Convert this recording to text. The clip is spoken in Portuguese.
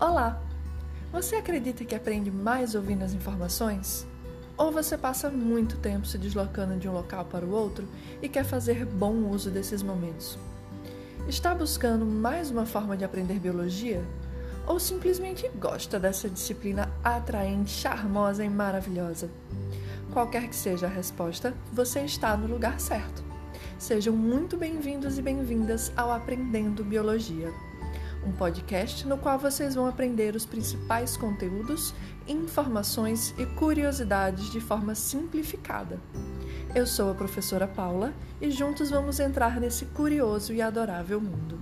Olá! Você acredita que aprende mais ouvindo as informações? Ou você passa muito tempo se deslocando de um local para o outro e quer fazer bom uso desses momentos? Está buscando mais uma forma de aprender biologia? Ou simplesmente gosta dessa disciplina atraente, charmosa e maravilhosa? Qualquer que seja a resposta, você está no lugar certo. Sejam muito bem-vindos e bem-vindas ao Aprendendo Biologia um podcast no qual vocês vão aprender os principais conteúdos, informações e curiosidades de forma simplificada. Eu sou a professora Paula e juntos vamos entrar nesse curioso e adorável mundo.